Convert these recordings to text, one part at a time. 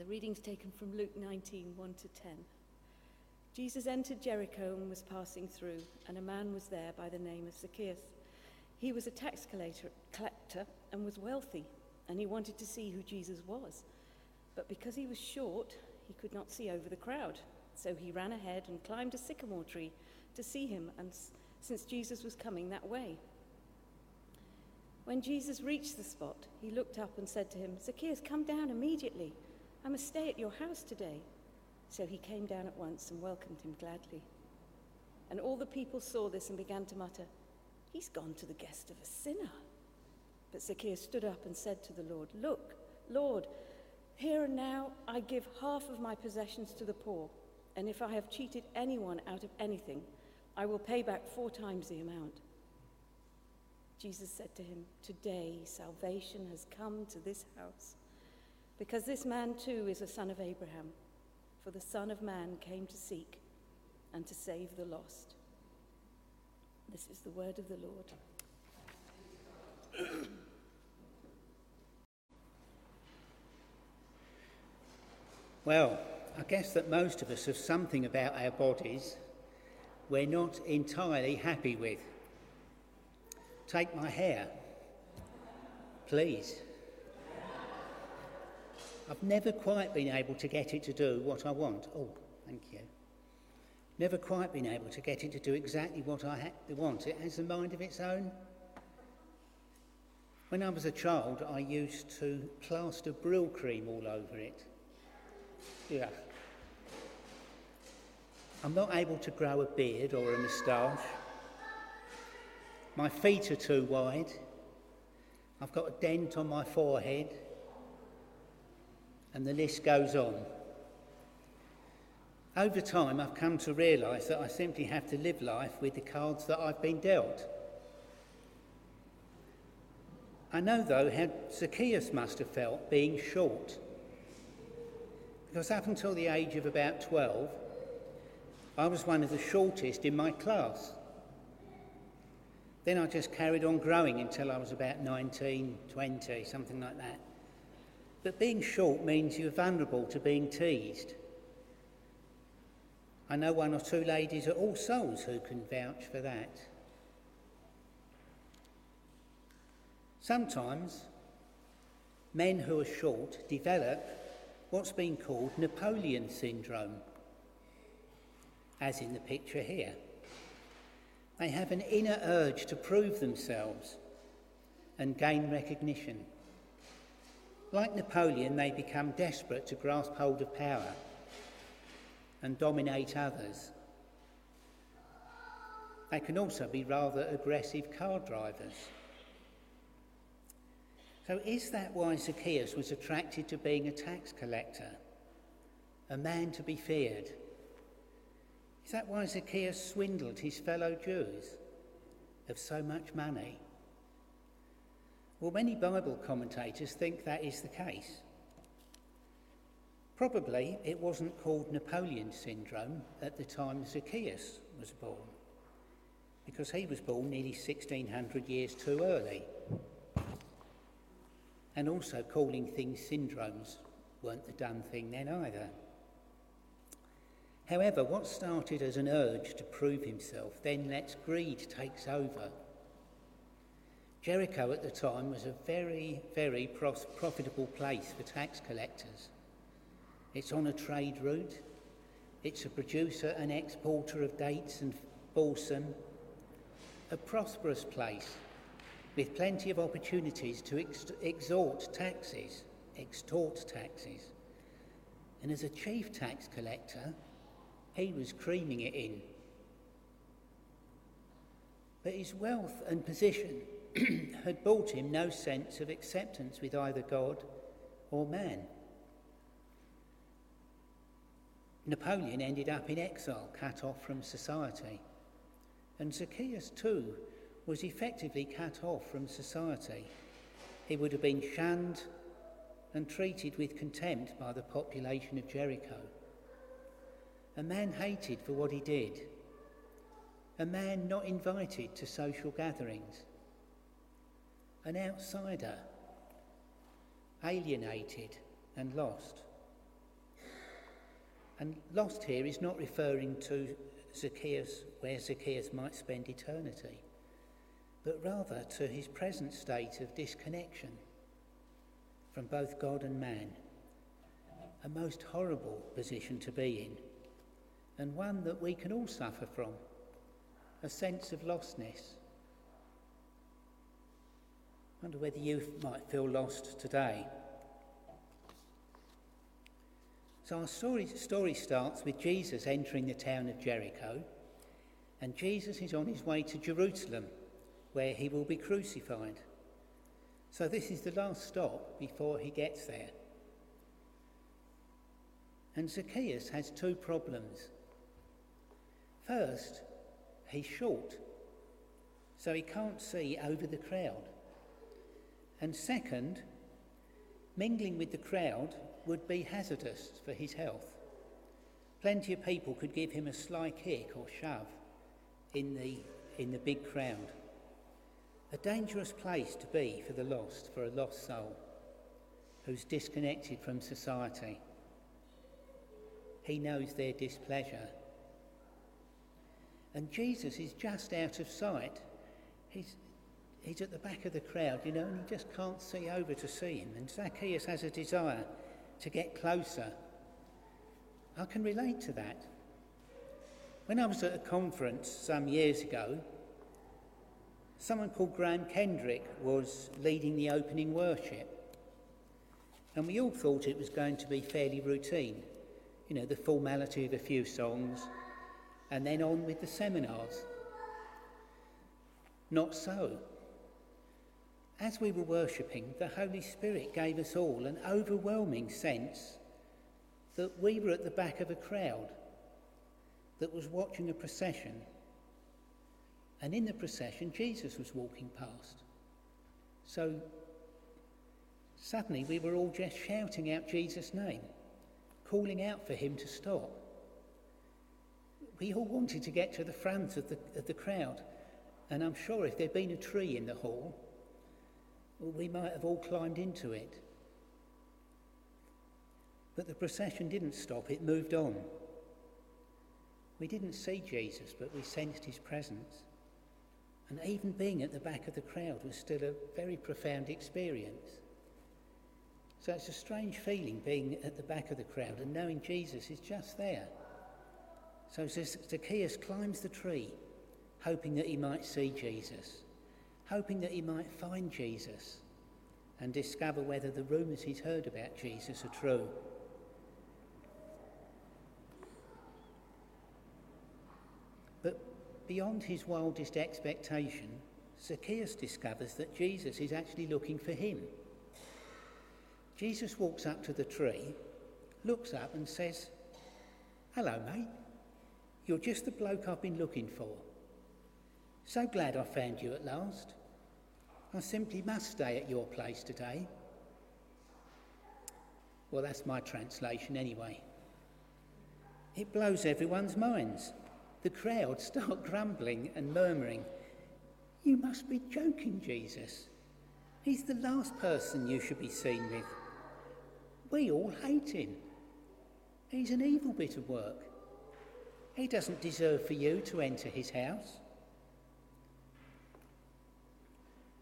The reading's taken from Luke 19 1 to 10. Jesus entered Jericho and was passing through, and a man was there by the name of Zacchaeus. He was a tax collector and was wealthy, and he wanted to see who Jesus was. But because he was short, he could not see over the crowd. So he ran ahead and climbed a sycamore tree to see him, and since Jesus was coming that way. When Jesus reached the spot, he looked up and said to him, Zacchaeus, come down immediately. I must stay at your house today. So he came down at once and welcomed him gladly. And all the people saw this and began to mutter, He's gone to the guest of a sinner. But Zacchaeus stood up and said to the Lord, Look, Lord, here and now I give half of my possessions to the poor, and if I have cheated anyone out of anything, I will pay back four times the amount. Jesus said to him, Today salvation has come to this house, because this man too is a son of Abraham. For the Son of Man came to seek and to save the lost. This is the word of the Lord. Well, I guess that most of us have something about our bodies we're not entirely happy with. Take my hair, please. I've never quite been able to get it to do what I want. Oh, thank you. Never quite been able to get it to do exactly what I ha- want. It has a mind of its own. When I was a child, I used to plaster Brylcreem all over it. Yeah. I'm not able to grow a beard or a moustache. My feet are too wide. I've got a dent on my forehead. And the list goes on. Over time, I've come to realise that I simply have to live life with the cards that I've been dealt. I know, though, how Zacchaeus must have felt being short. Because up until the age of about 12, I was one of the shortest in my class. Then I just carried on growing until I was about 19, 20, something like that. But being short means you're vulnerable to being teased. I know one or two ladies at All Souls who can vouch for that. Sometimes men who are short develop what's been called Napoleon syndrome, as in the picture here. They have an inner urge to prove themselves and gain recognition. Like Napoleon, they become desperate to grasp hold of power and dominate others. They can also be rather aggressive car drivers. So, is that why Zacchaeus was attracted to being a tax collector, a man to be feared? Is that why Zacchaeus swindled his fellow Jews of so much money? Well, many Bible commentators think that is the case. Probably it wasn't called Napoleon syndrome at the time Zacchaeus was born, because he was born nearly 1600 years too early and also calling things syndromes weren't the done thing then either. However, what started as an urge to prove himself then lets greed takes over. Jericho at the time was a very, very profitable place for tax collectors. It's on a trade route. It's a producer and exporter of dates and balsam. A prosperous place with plenty of opportunities to ex- extort taxes, extort taxes. And as a chief tax collector, he was creaming it in. But his wealth and position had brought him no sense of acceptance with either God or man. Napoleon ended up in exile, cut off from society. And Zacchaeus, too, was effectively cut off from society. He would have been shunned and treated with contempt by the population of Jericho. A man hated for what he did. A man not invited to social gatherings. An outsider, alienated and lost. And lost here is not referring to Zacchaeus, where Zacchaeus might spend eternity, but rather to his present state of disconnection from both God and man. A most horrible position to be in, and one that we can all suffer from a sense of lostness. Wonder whether you might feel lost today. So our story, story starts with Jesus entering the town of Jericho, and Jesus is on his way to Jerusalem, where he will be crucified. So this is the last stop before he gets there. And Zacchaeus has two problems. First, he's short, so he can't see over the crowd. And second, mingling with the crowd would be hazardous for his health. Plenty of people could give him a sly kick or shove in the, in the big crowd. A dangerous place to be for the lost, for a lost soul who's disconnected from society. He knows their displeasure. And Jesus is just out of sight. He's, he's at the back of the crowd, you know, and he just can't see over to see him. And Zacchaeus has a desire to get closer. I can relate to that. When I was at a conference some years ago, someone called Graham Kendrick was leading the opening worship. And we all thought it was going to be fairly routine. You know, the formality of a few songs, and then on with the seminars. Not so. As we were worshipping, the Holy Spirit gave us all an overwhelming sense that we were at the back of a crowd that was watching a procession. And in the procession, Jesus was walking past. So suddenly we were all just shouting out Jesus' name, calling out for him to stop. We all wanted to get to the front of the, of the crowd. And I'm sure if there'd been a tree in the hall, we might have all climbed into it. But the procession didn't stop, it moved on. We didn't see Jesus, but we sensed his presence. And even being at the back of the crowd was still a very profound experience. So it's a strange feeling being at the back of the crowd and knowing Jesus is just there. So Zacchaeus climbs the tree, hoping that he might see Jesus hoping that he might find Jesus and discover whether the rumours he's heard about Jesus are true. But beyond his wildest expectation, Zacchaeus discovers that Jesus is actually looking for him. Jesus walks up to the tree, looks up, and says, Hello, mate. You're just the bloke I've been looking for. So glad I found you at last. I simply must stay at your place today. Well, that's my translation anyway. It blows everyone's minds. The crowd start grumbling and murmuring, You must be joking, Jesus. He's the last person you should be seen with. We all hate him. He's an evil bit of work. He doesn't deserve for you to enter his house.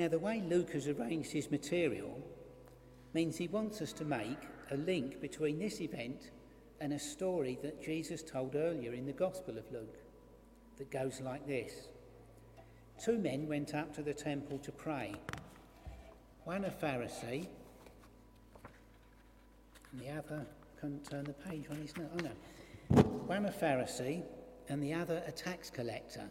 Now, the way Luke has arranged his material means he wants us to make a link between this event and a story that Jesus told earlier in the Gospel of Luke that goes like this Two men went up to the temple to pray, one a Pharisee, and the other couldn't turn the page on his note. Oh no. One a Pharisee and the other a tax collector.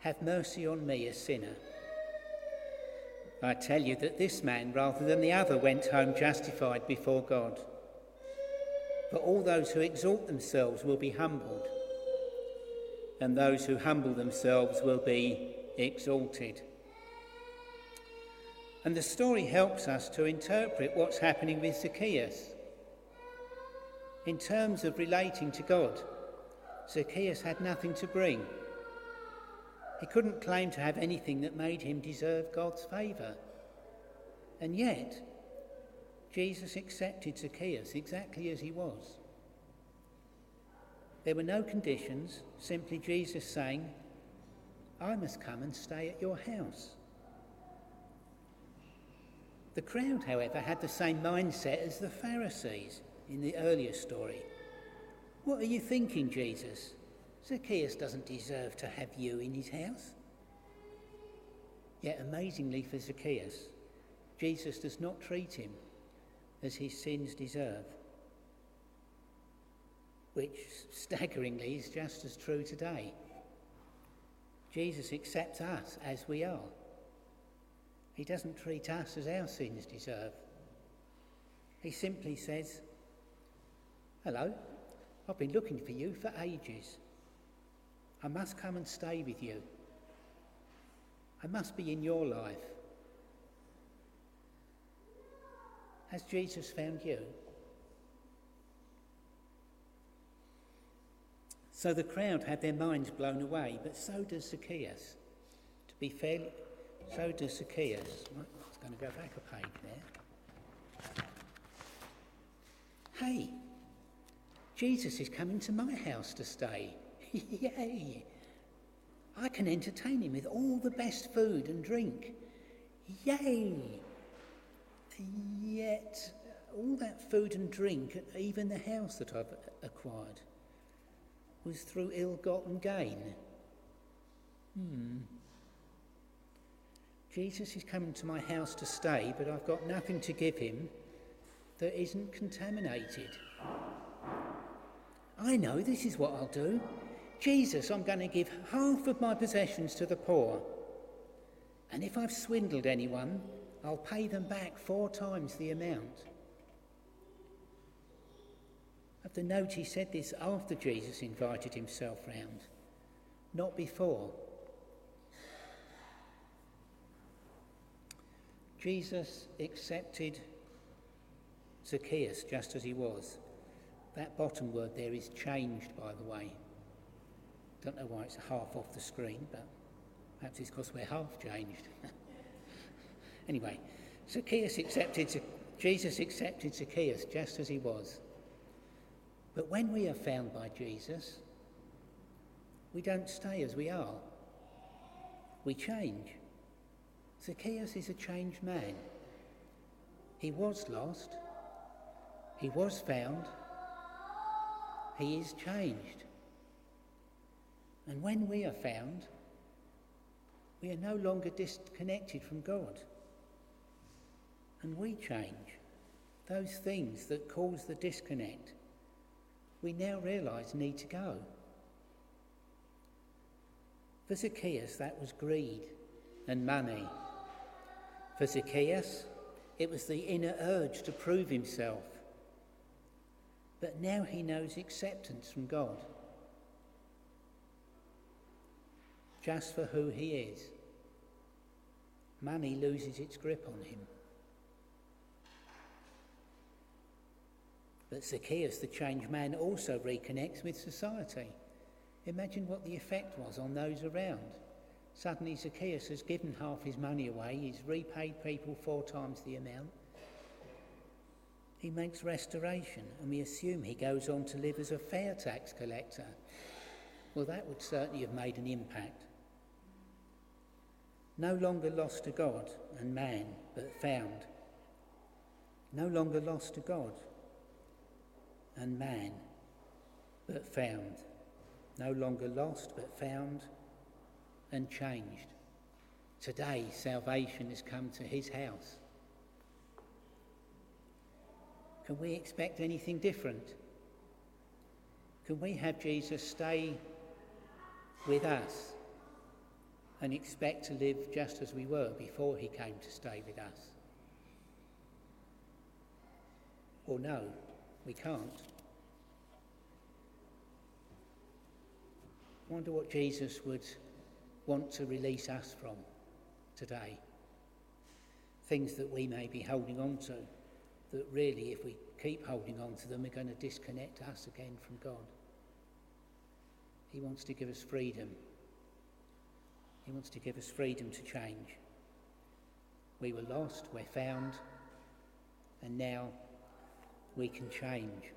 have mercy on me, a sinner. I tell you that this man, rather than the other, went home justified before God. but all those who exalt themselves will be humbled, and those who humble themselves will be exalted. And the story helps us to interpret what's happening with Zacchaeus. In terms of relating to God, Zacchaeus had nothing to bring. He couldn't claim to have anything that made him deserve God's favour. And yet, Jesus accepted Zacchaeus exactly as he was. There were no conditions, simply Jesus saying, I must come and stay at your house. The crowd, however, had the same mindset as the Pharisees in the earlier story. What are you thinking, Jesus? Zacchaeus doesn't deserve to have you in his house. Yet, amazingly for Zacchaeus, Jesus does not treat him as his sins deserve, which staggeringly is just as true today. Jesus accepts us as we are. He doesn't treat us as our sins deserve. He simply says, Hello, I've been looking for you for ages. I must come and stay with you. I must be in your life. Has Jesus found you? So the crowd had their minds blown away, but so does Zacchaeus. To be fair, so does Zacchaeus. I was going to go back a page there. Hey, Jesus is coming to my house to stay. Yay! I can entertain him with all the best food and drink. Yay! Yet, all that food and drink, even the house that I've acquired, was through ill gotten gain. Hmm. Jesus is coming to my house to stay, but I've got nothing to give him that isn't contaminated. I know this is what I'll do. Jesus, I'm going to give half of my possessions to the poor. And if I've swindled anyone, I'll pay them back four times the amount. Of the note, he said this after Jesus invited himself round, not before. Jesus accepted Zacchaeus just as he was. That bottom word there is changed, by the way. Don't know why it's half off the screen, but perhaps it's because we're half changed. anyway, Zacchaeus accepted, Jesus accepted Zacchaeus just as he was. But when we are found by Jesus, we don't stay as we are. We change. Zacchaeus is a changed man. He was lost. He was found. He is changed. And when we are found, we are no longer disconnected from God. And we change. Those things that cause the disconnect, we now realise need to go. For Zacchaeus, that was greed and money. For Zacchaeus, it was the inner urge to prove himself. But now he knows acceptance from God. Just for who he is. Money loses its grip on him. But Zacchaeus, the changed man, also reconnects with society. Imagine what the effect was on those around. Suddenly, Zacchaeus has given half his money away, he's repaid people four times the amount. He makes restoration, and we assume he goes on to live as a fair tax collector. Well, that would certainly have made an impact no longer lost to God and man, but found. No longer lost to God and man, but found. No longer lost, but found and changed. Today, salvation has come to his house. Can we expect anything different? Can we have Jesus stay with us and expect to live just as we were before he came to stay with us. Or no, we can't. I wonder what Jesus would want to release us from today. Things that we may be holding on to, that really, if we keep holding on to them, are going to disconnect us again from God. He wants to give us freedom He wants to give us freedom to change. We were lost, we're found, and now we can change.